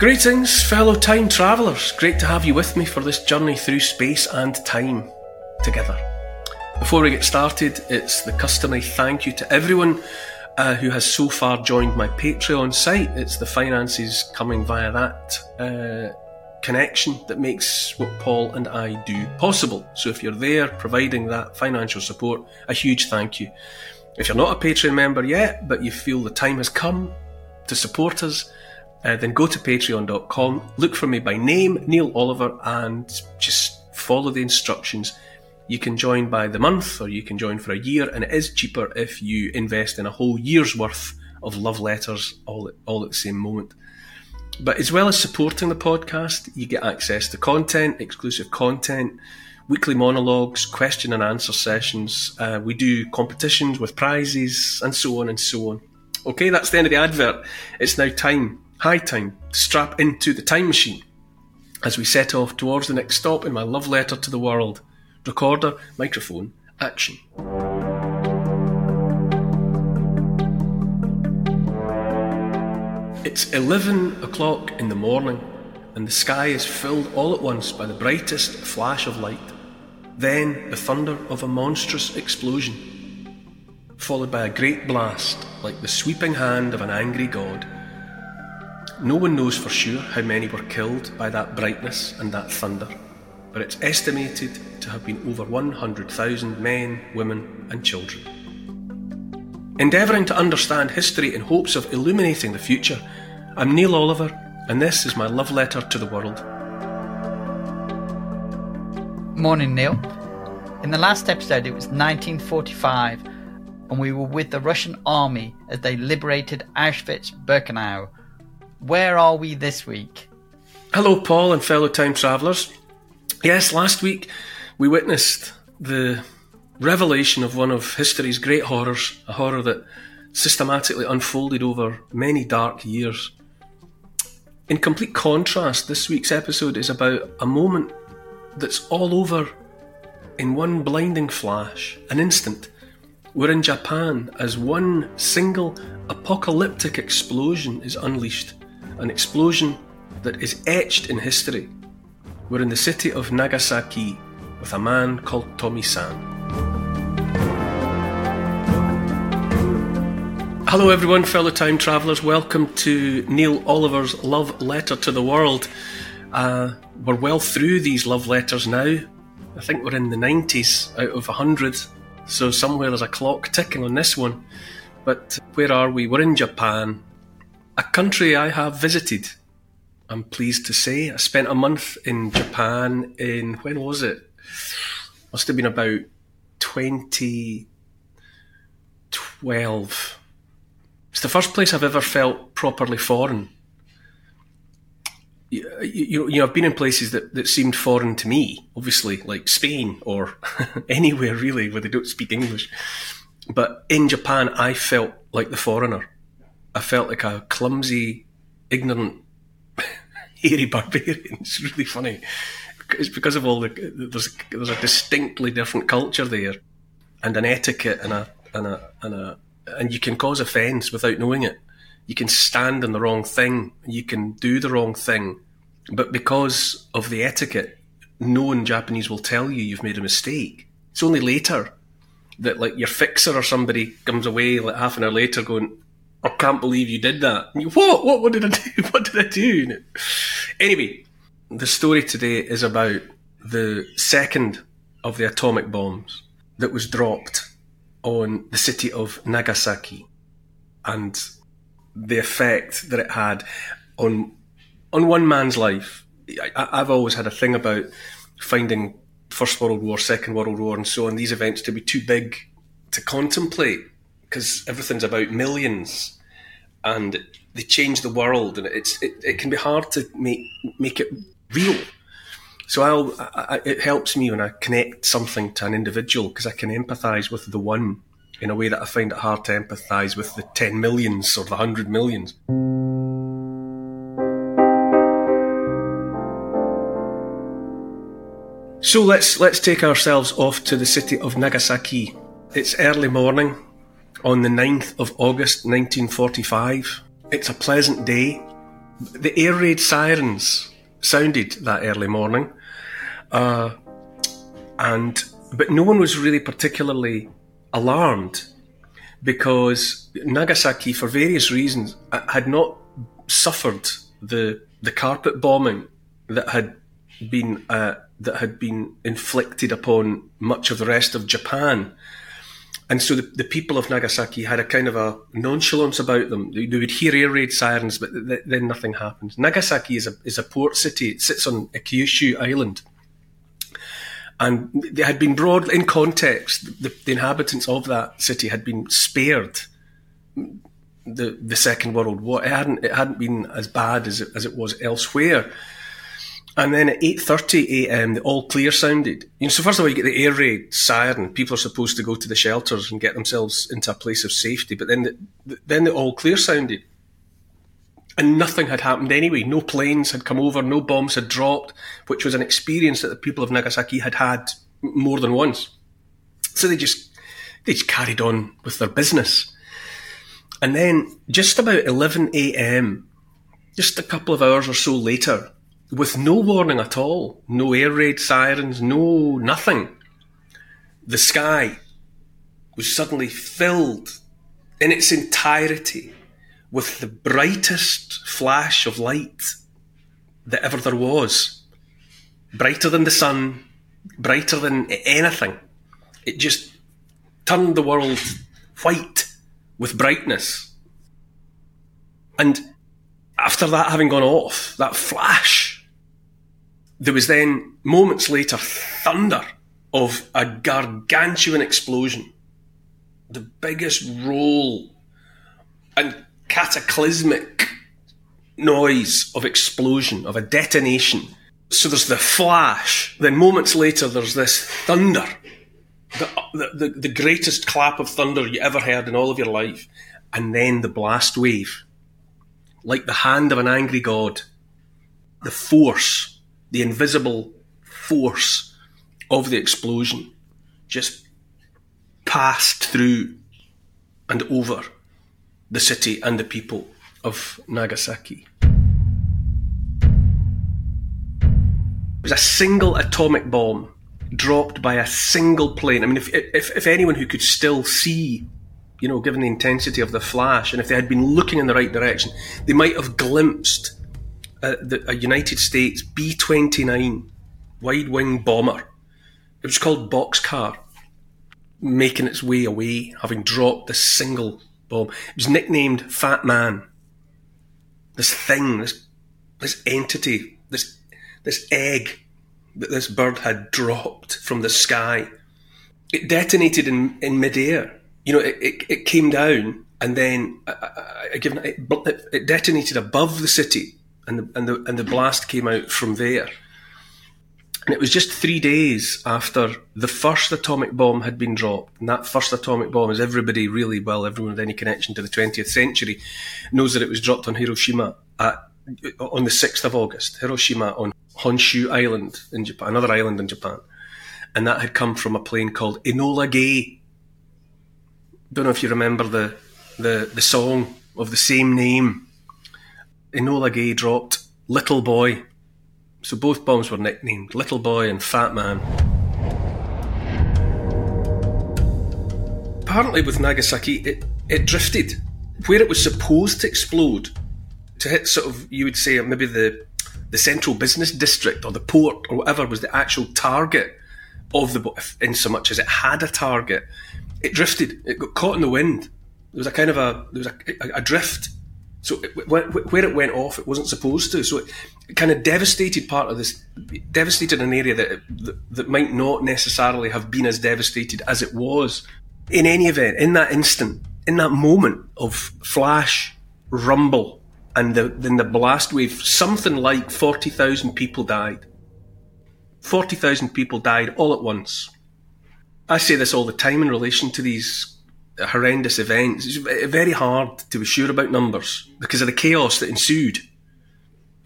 Greetings, fellow time travellers. Great to have you with me for this journey through space and time together. Before we get started, it's the customary thank you to everyone uh, who has so far joined my Patreon site. It's the finances coming via that uh, connection that makes what Paul and I do possible. So if you're there providing that financial support, a huge thank you. If you're not a Patreon member yet, but you feel the time has come to support us, uh, then go to patreon.com, look for me by name, Neil Oliver, and just follow the instructions. You can join by the month or you can join for a year, and it is cheaper if you invest in a whole year's worth of love letters all at, all at the same moment. But as well as supporting the podcast, you get access to content, exclusive content, weekly monologues, question and answer sessions. Uh, we do competitions with prizes, and so on and so on. Okay, that's the end of the advert. It's now time high time to strap into the time machine as we set off towards the next stop in my love letter to the world. Recorder, microphone, action. It's 11 o'clock in the morning, and the sky is filled all at once by the brightest flash of light. Then the thunder of a monstrous explosion, followed by a great blast like the sweeping hand of an angry god. No one knows for sure how many were killed by that brightness and that thunder, but it's estimated to have been over 100,000 men, women, and children. Endeavouring to understand history in hopes of illuminating the future, I'm Neil Oliver, and this is my love letter to the world. Morning, Neil. In the last episode, it was 1945, and we were with the Russian army as they liberated Auschwitz Birkenau where are we this week? Hello, Paul and fellow time travellers. Yes, last week we witnessed the revelation of one of history's great horrors, a horror that systematically unfolded over many dark years. In complete contrast, this week's episode is about a moment that's all over in one blinding flash, an instant. We're in Japan as one single apocalyptic explosion is unleashed an explosion that is etched in history. We're in the city of Nagasaki with a man called Tomi San. Hello, everyone, fellow time travellers. Welcome to Neil Oliver's Love Letter to the World. Uh, we're well through these love letters now. I think we're in the 90s out of 100, so somewhere there's a clock ticking on this one. But where are we? We're in Japan. A country I have visited, I'm pleased to say. I spent a month in Japan in, when was it? Must have been about 2012. It's the first place I've ever felt properly foreign. You, you, you know, I've been in places that, that seemed foreign to me, obviously, like Spain or anywhere really where they don't speak English. But in Japan, I felt like the foreigner. I felt like a clumsy, ignorant, hairy barbarian. It's really funny. It's because of all the there's there's a distinctly different culture there, and an etiquette and a and a and a and you can cause offence without knowing it. You can stand in the wrong thing. You can do the wrong thing, but because of the etiquette, no one Japanese will tell you you've made a mistake. It's only later that like your fixer or somebody comes away like half an hour later going, I can't believe you did that. You, what? What? What did I do? What did I do? Anyway, the story today is about the second of the atomic bombs that was dropped on the city of Nagasaki. And the effect that it had on on one man's life. I, I've always had a thing about finding First World War, Second World War, and so on these events to be too big to contemplate because everything's about millions and they change the world and it's it, it can be hard to make make it real so I'll I, it helps me when I connect something to an individual because I can empathize with the one in a way that I find it hard to empathize with the 10 millions or the 100 millions. So let's let's take ourselves off to the city of Nagasaki. It's early morning on the 9th of August 1945. It's a pleasant day. The air raid sirens sounded that early morning. Uh, and but no one was really particularly alarmed because Nagasaki, for various reasons, had not suffered the the carpet bombing that had been uh, that had been inflicted upon much of the rest of Japan. And so the, the people of Nagasaki had a kind of a nonchalance about them. They, they would hear air raid sirens, but th- then nothing happened. Nagasaki is a, is a port city. It sits on Kyushu Island. And they had been brought in context. The, the inhabitants of that city had been spared the the Second World War. It hadn't it hadn't been as bad as it, as it was elsewhere. And then at 8.30 a.m., the all clear sounded. You know, so first of all, you get the air raid siren. People are supposed to go to the shelters and get themselves into a place of safety. But then the, then the all clear sounded. And nothing had happened anyway. No planes had come over, no bombs had dropped, which was an experience that the people of Nagasaki had had more than once. So they just, they just carried on with their business. And then just about 11 a.m., just a couple of hours or so later, with no warning at all, no air raid sirens, no nothing, the sky was suddenly filled in its entirety with the brightest flash of light that ever there was. Brighter than the sun, brighter than anything. It just turned the world white with brightness. And after that having gone off, that flash, there was then moments later thunder of a gargantuan explosion. The biggest roll and cataclysmic noise of explosion, of a detonation. So there's the flash, then moments later there's this thunder. The, the, the, greatest clap of thunder you ever heard in all of your life. And then the blast wave. Like the hand of an angry god. The force the invisible force of the explosion just passed through and over the city and the people of Nagasaki. It was a single atomic bomb dropped by a single plane. I mean, if, if, if anyone who could still see, you know, given the intensity of the flash, and if they had been looking in the right direction, they might have glimpsed a, the, a United States B 29 wide wing bomber. It was called Boxcar, making its way away, having dropped this single bomb. It was nicknamed Fat Man. This thing, this, this entity, this, this egg that this bird had dropped from the sky. It detonated in, in midair. You know, it, it, it came down and then uh, uh, given it, it detonated above the city and the, and the and the blast came out from there. And it was just three days after the first atomic bomb had been dropped. And that first atomic bomb, as everybody really well, everyone with any connection to the 20th century, knows that it was dropped on Hiroshima at, on the 6th of August. Hiroshima on Honshu Island in Japan, another island in Japan. And that had come from a plane called Enola Gay. Don't know if you remember the, the, the song of the same name Enola Gay dropped Little Boy. So both bombs were nicknamed Little Boy and Fat Man. Apparently, with Nagasaki, it, it drifted. Where it was supposed to explode, to hit sort of, you would say, maybe the, the central business district or the port or whatever was the actual target of the bomb, in so much as it had a target, it drifted. It got caught in the wind. There was a kind of a, there was a, a, a drift So where it went off, it wasn't supposed to. So it, kind of devastated part of this, devastated an area that, that, that might not necessarily have been as devastated as it was. In any event, in that instant, in that moment of flash, rumble, and the, then the blast wave, something like 40,000 people died. 40,000 people died all at once. I say this all the time in relation to these horrendous events. It's very hard to be sure about numbers because of the chaos that ensued.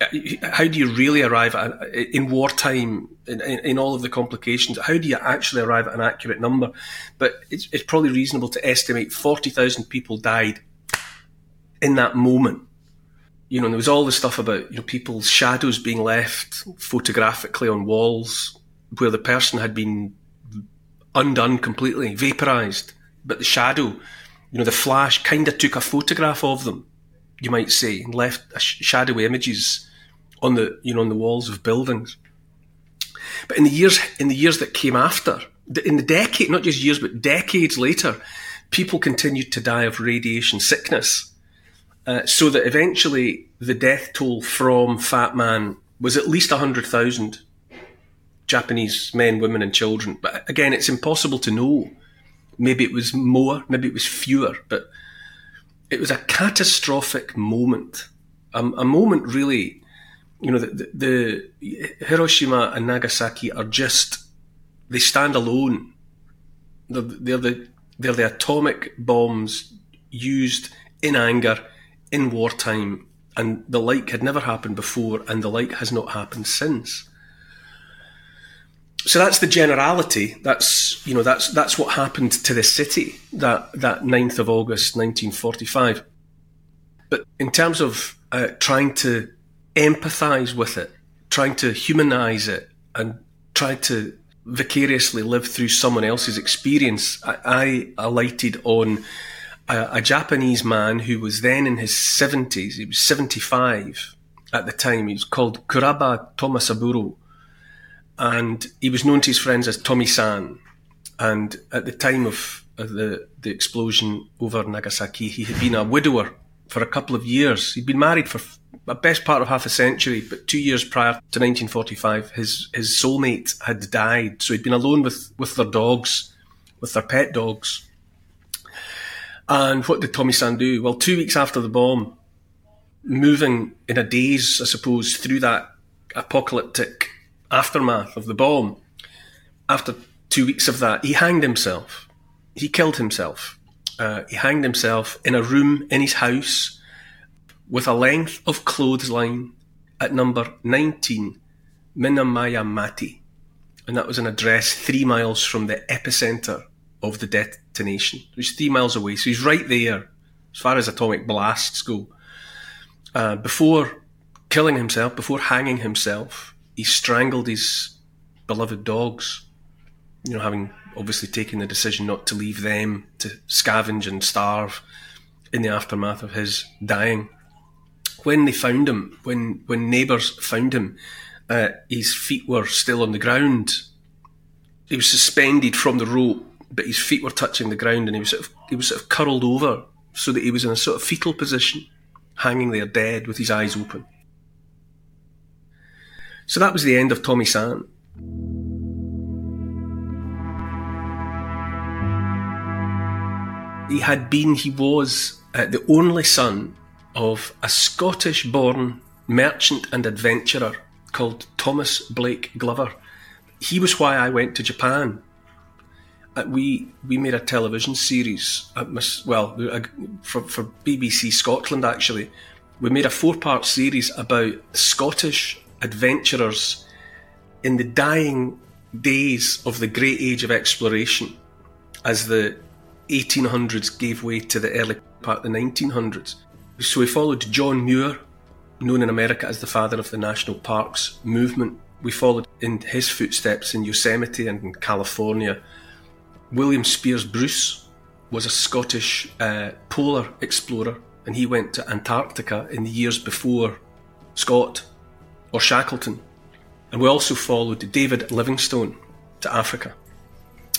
Uh, how do you really arrive at, uh, in wartime, in, in, all of the complications, how do you actually arrive at an accurate number? But it's, it's probably reasonable to estimate 40,000 people died in that moment. You know, there was all the stuff about, you know, people's shadows being left photographically on walls where the person had been undone completely, vaporized but the shadow, you know, the flash kind of took a photograph of them, you might say, and left shadowy images on the, you know, on the walls of buildings. But in the years, in the years that came after, in the decade, not just years, but decades later, people continued to die of radiation sickness. Uh, so that eventually the death toll from Fat Man was at least 100,000 Japanese men, women, and children. But again, it's impossible to know Maybe it was more, maybe it was fewer, but it was a catastrophic moment. A moment really, you know, the, the, the, Hiroshima and Nagasaki are just, they stand alone. They're, they're, the, they're the atomic bombs used in anger in wartime, and the like had never happened before, and the like has not happened since so that's the generality. That's you know that's that's what happened to the city that that 9th of August 1945. But in terms of uh, trying to empathise with it, trying to humanise it, and try to vicariously live through someone else's experience, I, I alighted on a, a Japanese man who was then in his 70s. He was 75 at the time. He was called Kuraba Tomisaburo and he was known to his friends as Tomi San. And at the time of, the the explosion over Nagasaki, he had been a widower for a couple of years. He'd been married for a best part of half a century, but two years prior to 1945, his his soulmate had died. So he'd been alone with with their dogs, with their pet dogs. And what did Tomi San do? Well, two weeks after the bomb, moving in a daze, I suppose, through that apocalyptic aftermath of the bomb, after two weeks of that, he hanged himself. He killed himself. Uh, he hanged himself in a room in his house with a length of clothesline at number 19 Minamiyamate. And that was an address three miles from the epicenter of the detonation. It was three miles away. So he's right there as far as atomic blasts go. Uh, before killing himself, before hanging himself, he strangled his beloved dogs. You know, having obviously taken the decision not to leave them to scavenge and starve in the aftermath of his dying. When they found him, when when neighbours found him, uh, his feet were still on the ground. He was suspended from the rope, but his feet were touching the ground, and he was sort of, he was sort of curled over so that he was in a sort of fetal position, hanging there dead with his eyes open. So that was the end of Tomi San. He had been, he was uh, the only son of a Scottish born merchant and adventurer called Thomas Blake Glover. He was why I went to Japan. Uh, we we made a television series, well, uh, for, for BBC Scotland actually. We made a four part series about Scottish adventurers in the dying days of the great age of exploration as the 1800s gave way to the early part of the 1900s. So we followed John Muir, known in America as the father of the national parks movement. We followed in his footsteps in Yosemite and in California. William Speirs Bruce was a Scottish uh, polar explorer, and he went to Antarctica in the years before Scott or Shackleton. And we also followed David Livingstone to Africa.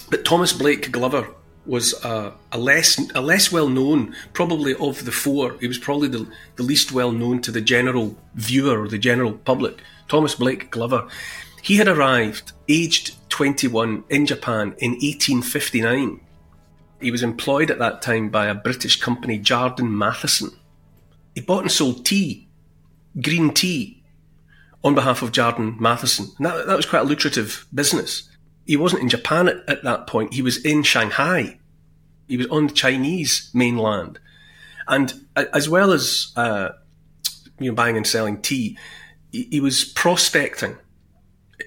But Thomas Blake Glover was a, a less a less well known, probably of the four. He was probably the, the least well known to the general viewer or the general public. Thomas Blake Glover. He had arrived aged 21 in Japan in 1859. He was employed at that time by a British company, Jardine Matheson. He bought and sold tea, green tea, on behalf of Jardine Matheson. And that, that was quite a lucrative business. He wasn't in Japan at, at that point, he was in Shanghai. He was on the Chinese mainland. And as well as uh, you know, buying and selling tea, he, he was prospecting.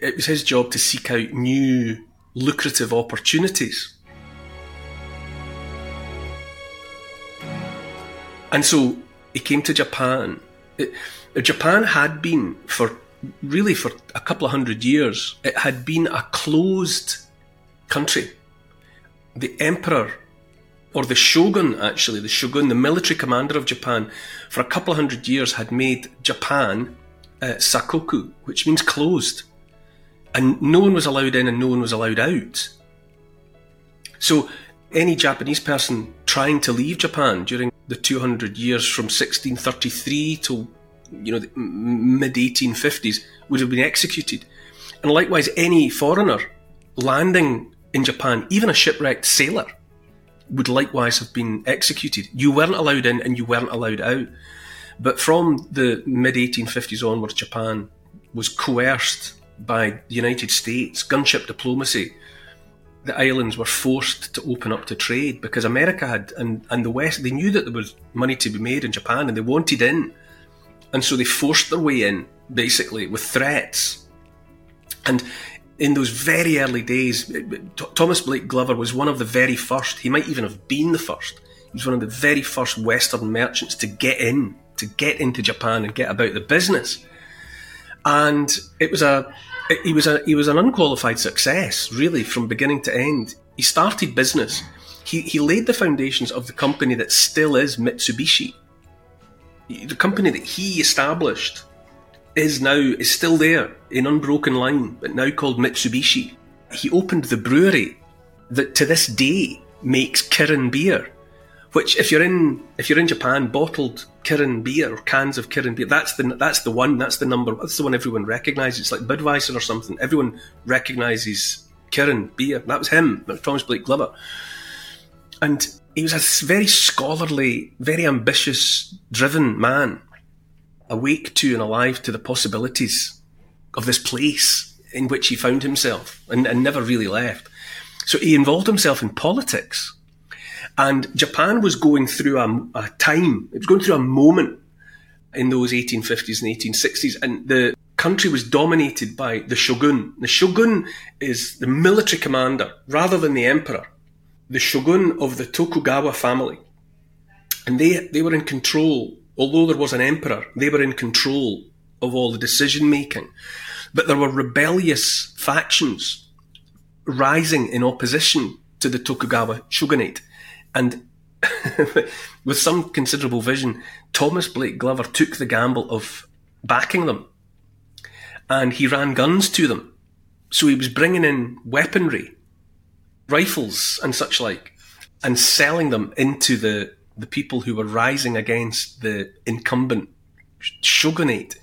It was his job to seek out new lucrative opportunities. And so he came to Japan. It, Japan had been for really for a couple of hundred years, it had been a closed country. The emperor, or the shogun actually, the shogun, the military commander of Japan, for a couple of hundred years had made Japan uh, sakoku, which means closed. And no one was allowed in and no one was allowed out. So any Japanese person trying to leave Japan during the 200 years from 1633 till you know, mid 1850s would have been executed. And likewise, any foreigner landing in Japan, even a shipwrecked sailor, would likewise have been executed. You weren't allowed in and you weren't allowed out. But from the mid 1850s onwards, Japan was coerced by the United States, gunship diplomacy. The islands were forced to open up to trade because America had, and, and the West, they knew that there was money to be made in Japan and they wanted in. And so they forced their way in, basically, with threats. And in those very early days, Thomas Blake Glover was one of the very first, he might even have been the first. He was one of the very first Western merchants to get in, to get into Japan and get about the business. And it was a, he was a, he was an unqualified success, really, from beginning to end. He started business. He, he laid the foundations of the company that still is Mitsubishi the company that he established is now is still there in unbroken line, but now called Mitsubishi. He opened the brewery that to this day makes Kirin beer, which if you're in if you're in Japan, bottled Kirin beer or cans of Kirin beer, that's the that's the one, that's the number, that's the one everyone recognises. It's like Budweiser or something. Everyone recognises Kirin beer. That was him, Thomas Blake Glover, and he was a very scholarly, very ambitious, driven man, awake to and alive to the possibilities of this place in which he found himself and, and never really left. So he involved himself in politics. And Japan was going through a, a time, it was going through a moment in those 1850s and 1860s, and the country was dominated by the shogun. The shogun is the military commander rather than the emperor the shogun of the Tokugawa family. And they, they were in control, although there was an emperor, they were in control of all the decision making. But there were rebellious factions rising in opposition to the Tokugawa shogunate. And with some considerable vision, Thomas Blake Glover took the gamble of backing them. And he ran guns to them. So he was bringing in weaponry rifles and such like, and selling them into the the people who were rising against the incumbent shogunate.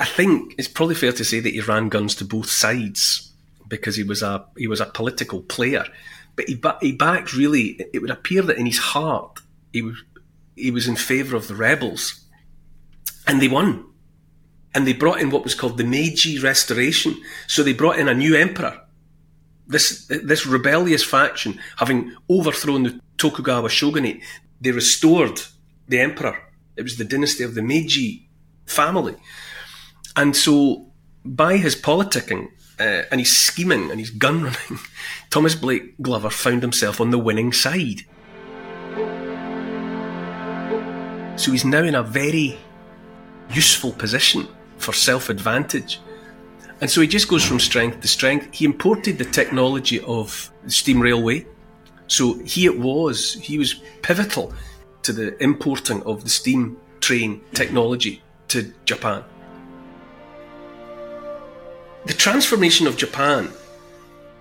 I think it's probably fair to say that he ran guns to both sides because he was a he was a political player, but he he backed really. It would appear that in his heart he was he was in favour of the rebels, and they won. And they brought in what was called the Meiji Restoration. So they brought in a new emperor this this rebellious faction, having overthrown the Tokugawa shogunate, they restored the emperor. It was the dynasty of the Meiji family, and so by his politicking uh, and his scheming and his gun running, Thomas Blake Glover found himself on the winning side. So he's now in a very useful position for self advantage and so he just goes from strength to strength. He imported the technology of the steam railway. So he it was, he was pivotal to the importing of the steam train technology to Japan. The transformation of Japan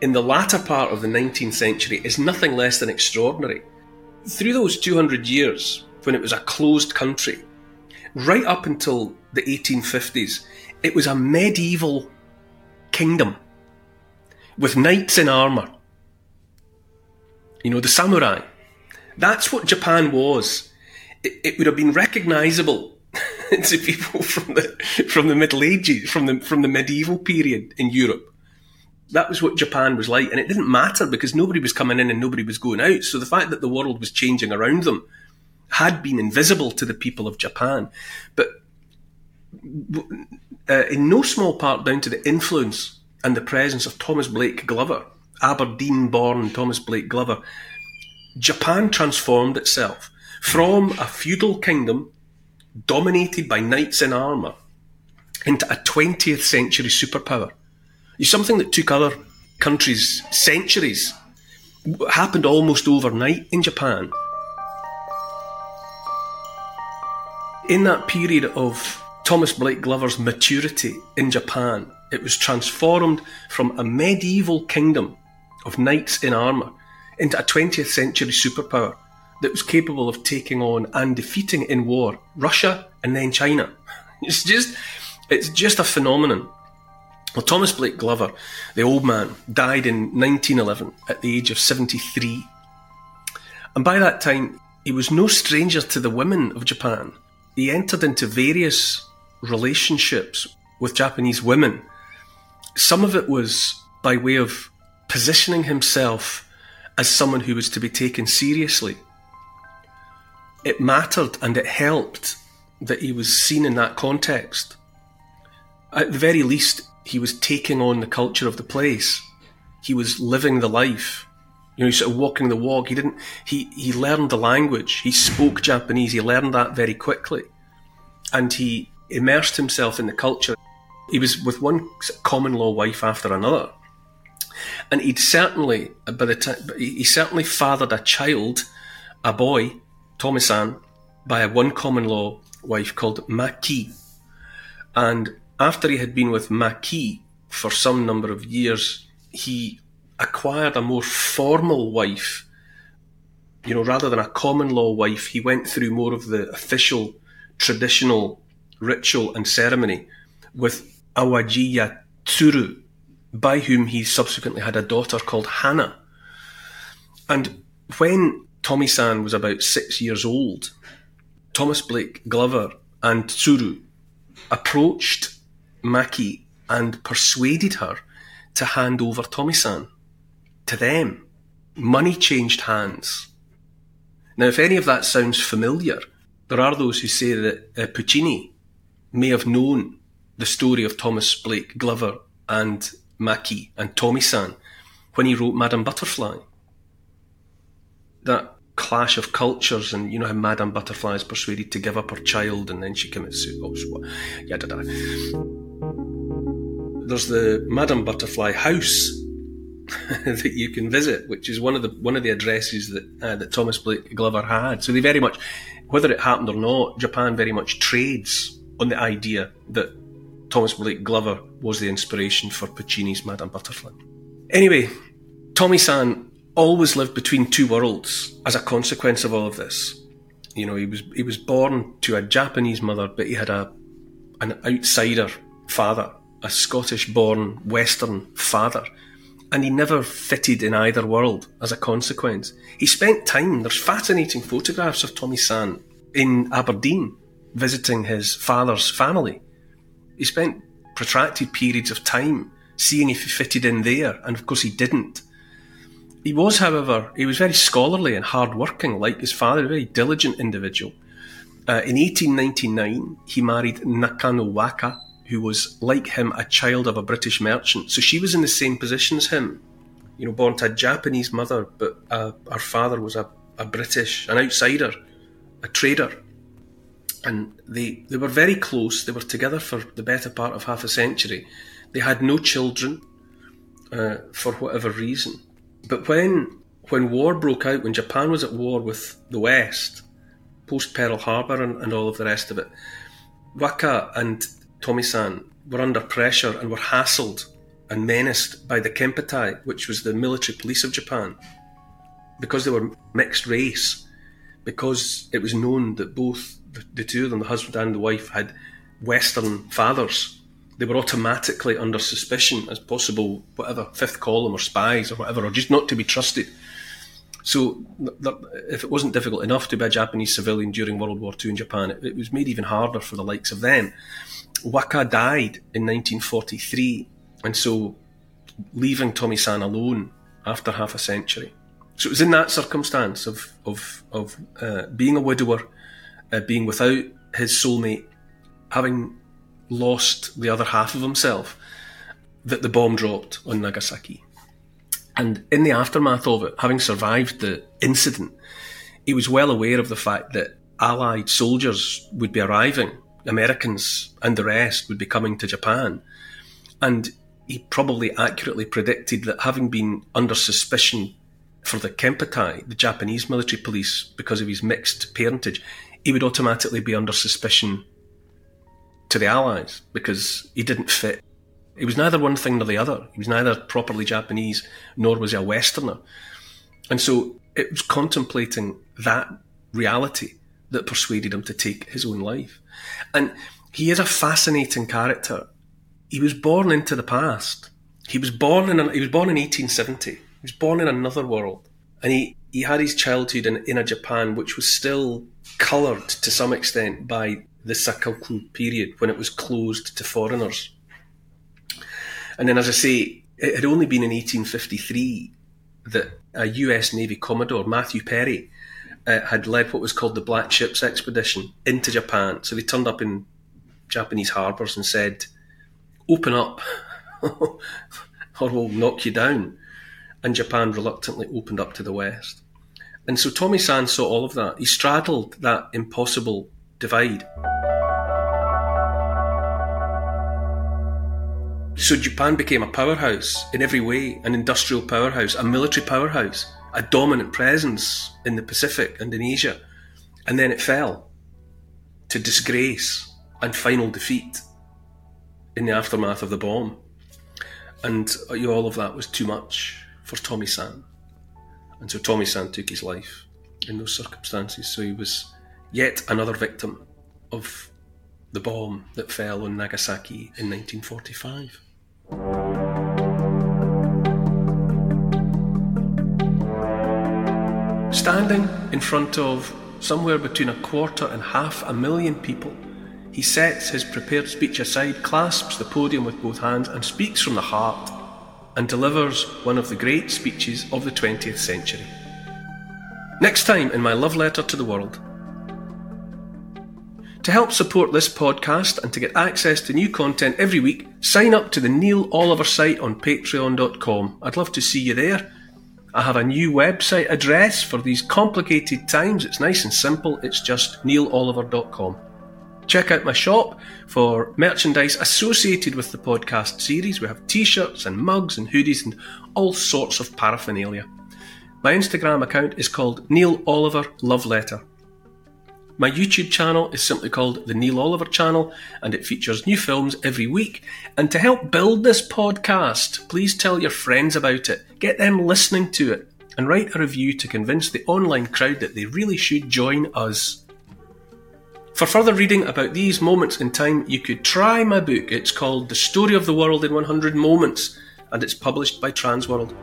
in the latter part of the 19th century is nothing less than extraordinary. Through those 200 years, when it was a closed country, right up until the 1850s, it was a medieval kingdom with knights in armour. You know, the samurai. That's what Japan was. It, it would have been recognisable to people from the from the Middle Ages, from the from the medieval period in Europe. That was what Japan was like, and it didn't matter because nobody was coming in and nobody was going out. So the fact that the world was changing around them had been invisible to the people of Japan, but uh, in no small part down to the influence and the presence of Thomas Blake Glover, Aberdeen born Thomas Blake Glover, Japan transformed itself from a feudal kingdom dominated by knights in armour into a 20th century superpower. It's something that took other countries centuries. happened almost overnight in Japan. In that period of Thomas Blake Glover's maturity in Japan, it was transformed from a medieval kingdom of knights in armour into a 20th century superpower that was capable of taking on and defeating in war Russia and then China. It's just, it's just a phenomenon. Well, Thomas Blake Glover, the old man, died in 1911 at the age of 73. And by that time, he was no stranger to the women of Japan. He entered into various relationships with Japanese women. Some of it was by way of positioning himself as someone who was to be taken seriously. It mattered and it helped that he was seen in that context. At the very least, he was taking on the culture of the place. He was living the life. You know, he sort of walking the walk. He didn't. He he learned the language. He spoke Japanese. He learned that very quickly, and he immersed himself in the culture. He was with one common law wife after another, and he'd certainly, by the time, he certainly fathered a child, a boy, Tomisan, by a one common law wife called Maki, and after he had been with Maki for some number of years, he acquired a more formal wife. You know, rather than a common law wife, he went through more of the official, traditional ritual and ceremony with Awajiya Tsuru, by whom he subsequently had a daughter called Hannah. And when Tomi San was about six years old, Thomas Blake Glover and Tsuru approached Maki and persuaded her to hand over Tomi-san to them. Money changed hands. Now, if any of that sounds familiar, there are those who say that uh, Puccini may have known the story of Thomas Blake Glover and Maki and Tomi-san when he wrote Madame Butterfly. That clash of cultures and you know how Madame Butterfly is persuaded to give up her child and then she commits suicide. Yada, yada there's the Madame Butterfly house that you can visit, which is one of the one of the addresses that uh, that Thomas Blake Glover had. So they very much, whether it happened or not, Japan very much trades on the idea that Thomas Blake Glover was the inspiration for Puccini's Madame Butterfly. Anyway, Tomi San always lived between two worlds as a consequence of all of this. You know, he was he was born to a Japanese mother, but he had a an outsider father a Scottish born Western father, and he never fitted in either world as a consequence. He spent time, there's fascinating photographs of Tomi San in Aberdeen visiting his father's family. He spent protracted periods of time seeing if he fitted in there, and of course he didn't. He was, however, he was very scholarly and hard-working, like his father, a very diligent individual. Uh, in 1899, he married Nakano Waka, who was, like him, a child of a British merchant. So she was in the same position as him, you know, born to a Japanese mother, but uh, her father was a, a British, an outsider, a trader. And they, they were very close. They were together for the better part of half a century. They had no children uh, for whatever reason. But when when war broke out, when Japan was at war with the West, post Pearl Harbor and, and all of the rest of it, Waka and Tomi-san were under pressure and were hassled and menaced by the Kempeitai, which was the military police of Japan, because they were mixed race, because it was known that both the two of them, the husband and the wife, had Western fathers, they were automatically under suspicion as possible, whatever, fifth column or spies or whatever, or just not to be trusted. So, if it wasn't difficult enough to be a Japanese civilian during World War II in Japan, it, was made even harder for the likes of them. Waka died in 1943, and so leaving Tomi San alone after half a century. So it was in that circumstance of of of uh, being a widower, uh, being without his soulmate, having lost the other half of himself, that the bomb dropped on Nagasaki. And in the aftermath of it, having survived the incident, he was well aware of the fact that Allied soldiers would be arriving, Americans and the rest would be coming to Japan. And he probably accurately predicted that having been under suspicion for the Kempeitai, the Japanese military police, because of his mixed parentage, he would automatically be under suspicion to the Allies because he didn't fit he was neither one thing nor the other. He was neither properly Japanese nor was he a Westerner. And so it was contemplating that reality that persuaded him to take his own life. And he is a fascinating character. He was born into the past. He was born in he was born in 1870. He was born in another world, and he, he had his childhood in, in a Japan which was still coloured to some extent by the Sakoku period when it was closed to foreigners. And then, as I say, it had only been in 1853 that a US Navy Commodore, Matthew Perry, uh, had led what was called the Black Ships Expedition into Japan. So they turned up in Japanese harbours and said, Open up, or we'll knock you down. And Japan reluctantly opened up to the West. And so Tomi San saw all of that. He straddled that impossible divide. So Japan became a powerhouse in every way, an industrial powerhouse, a military powerhouse, a dominant presence in the Pacific and in Asia. And then it fell to disgrace and final defeat in the aftermath of the bomb. And uh, know, all of that was too much for Tomi San. And so Tomi San took his life in those circumstances. So he was yet another victim of the bomb that fell on Nagasaki in 1945. Standing in front of somewhere between a quarter and half a million people, he sets his prepared speech aside, clasps the podium with both hands, and speaks from the heart and delivers one of the great speeches of the 20th century. Next time in my love letter to the world, to help support this podcast and to get access to new content every week, sign up to the Neil Oliver site on patreon.com. I'd love to see you there. I have a new website address for these complicated times. It's nice and simple. It's just neiloliver.com. Check out my shop for merchandise associated with the podcast series. We have t shirts and mugs and hoodies and all sorts of paraphernalia. My Instagram account is called Neil Oliver Love Letter. My YouTube channel is simply called The Neil Oliver Channel and it features new films every week. And to help build this podcast, please tell your friends about it, get them listening to it, and write a review to convince the online crowd that they really should join us. For further reading about these moments in time, you could try my book. It's called The Story of the World in 100 Moments and it's published by Transworld.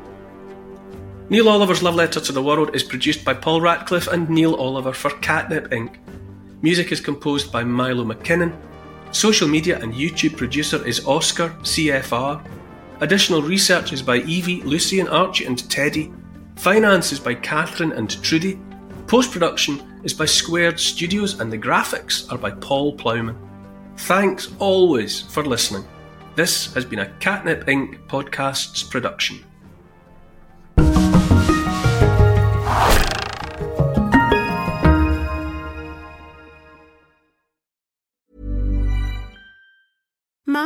Neil Oliver's Love Letter to the World is produced by Paul Ratcliffe and Neil Oliver for Catnip Inc. Music is composed by Milo McKinnon. Social media and YouTube producer is Oscar CFR. Additional research is by Evie, Lucian, Archie, and Teddy. Finance is by Catherine and Trudy. Post production is by Squared Studios, and the graphics are by Paul Plowman. Thanks always for listening. This has been a Catnip Inc. podcasts production.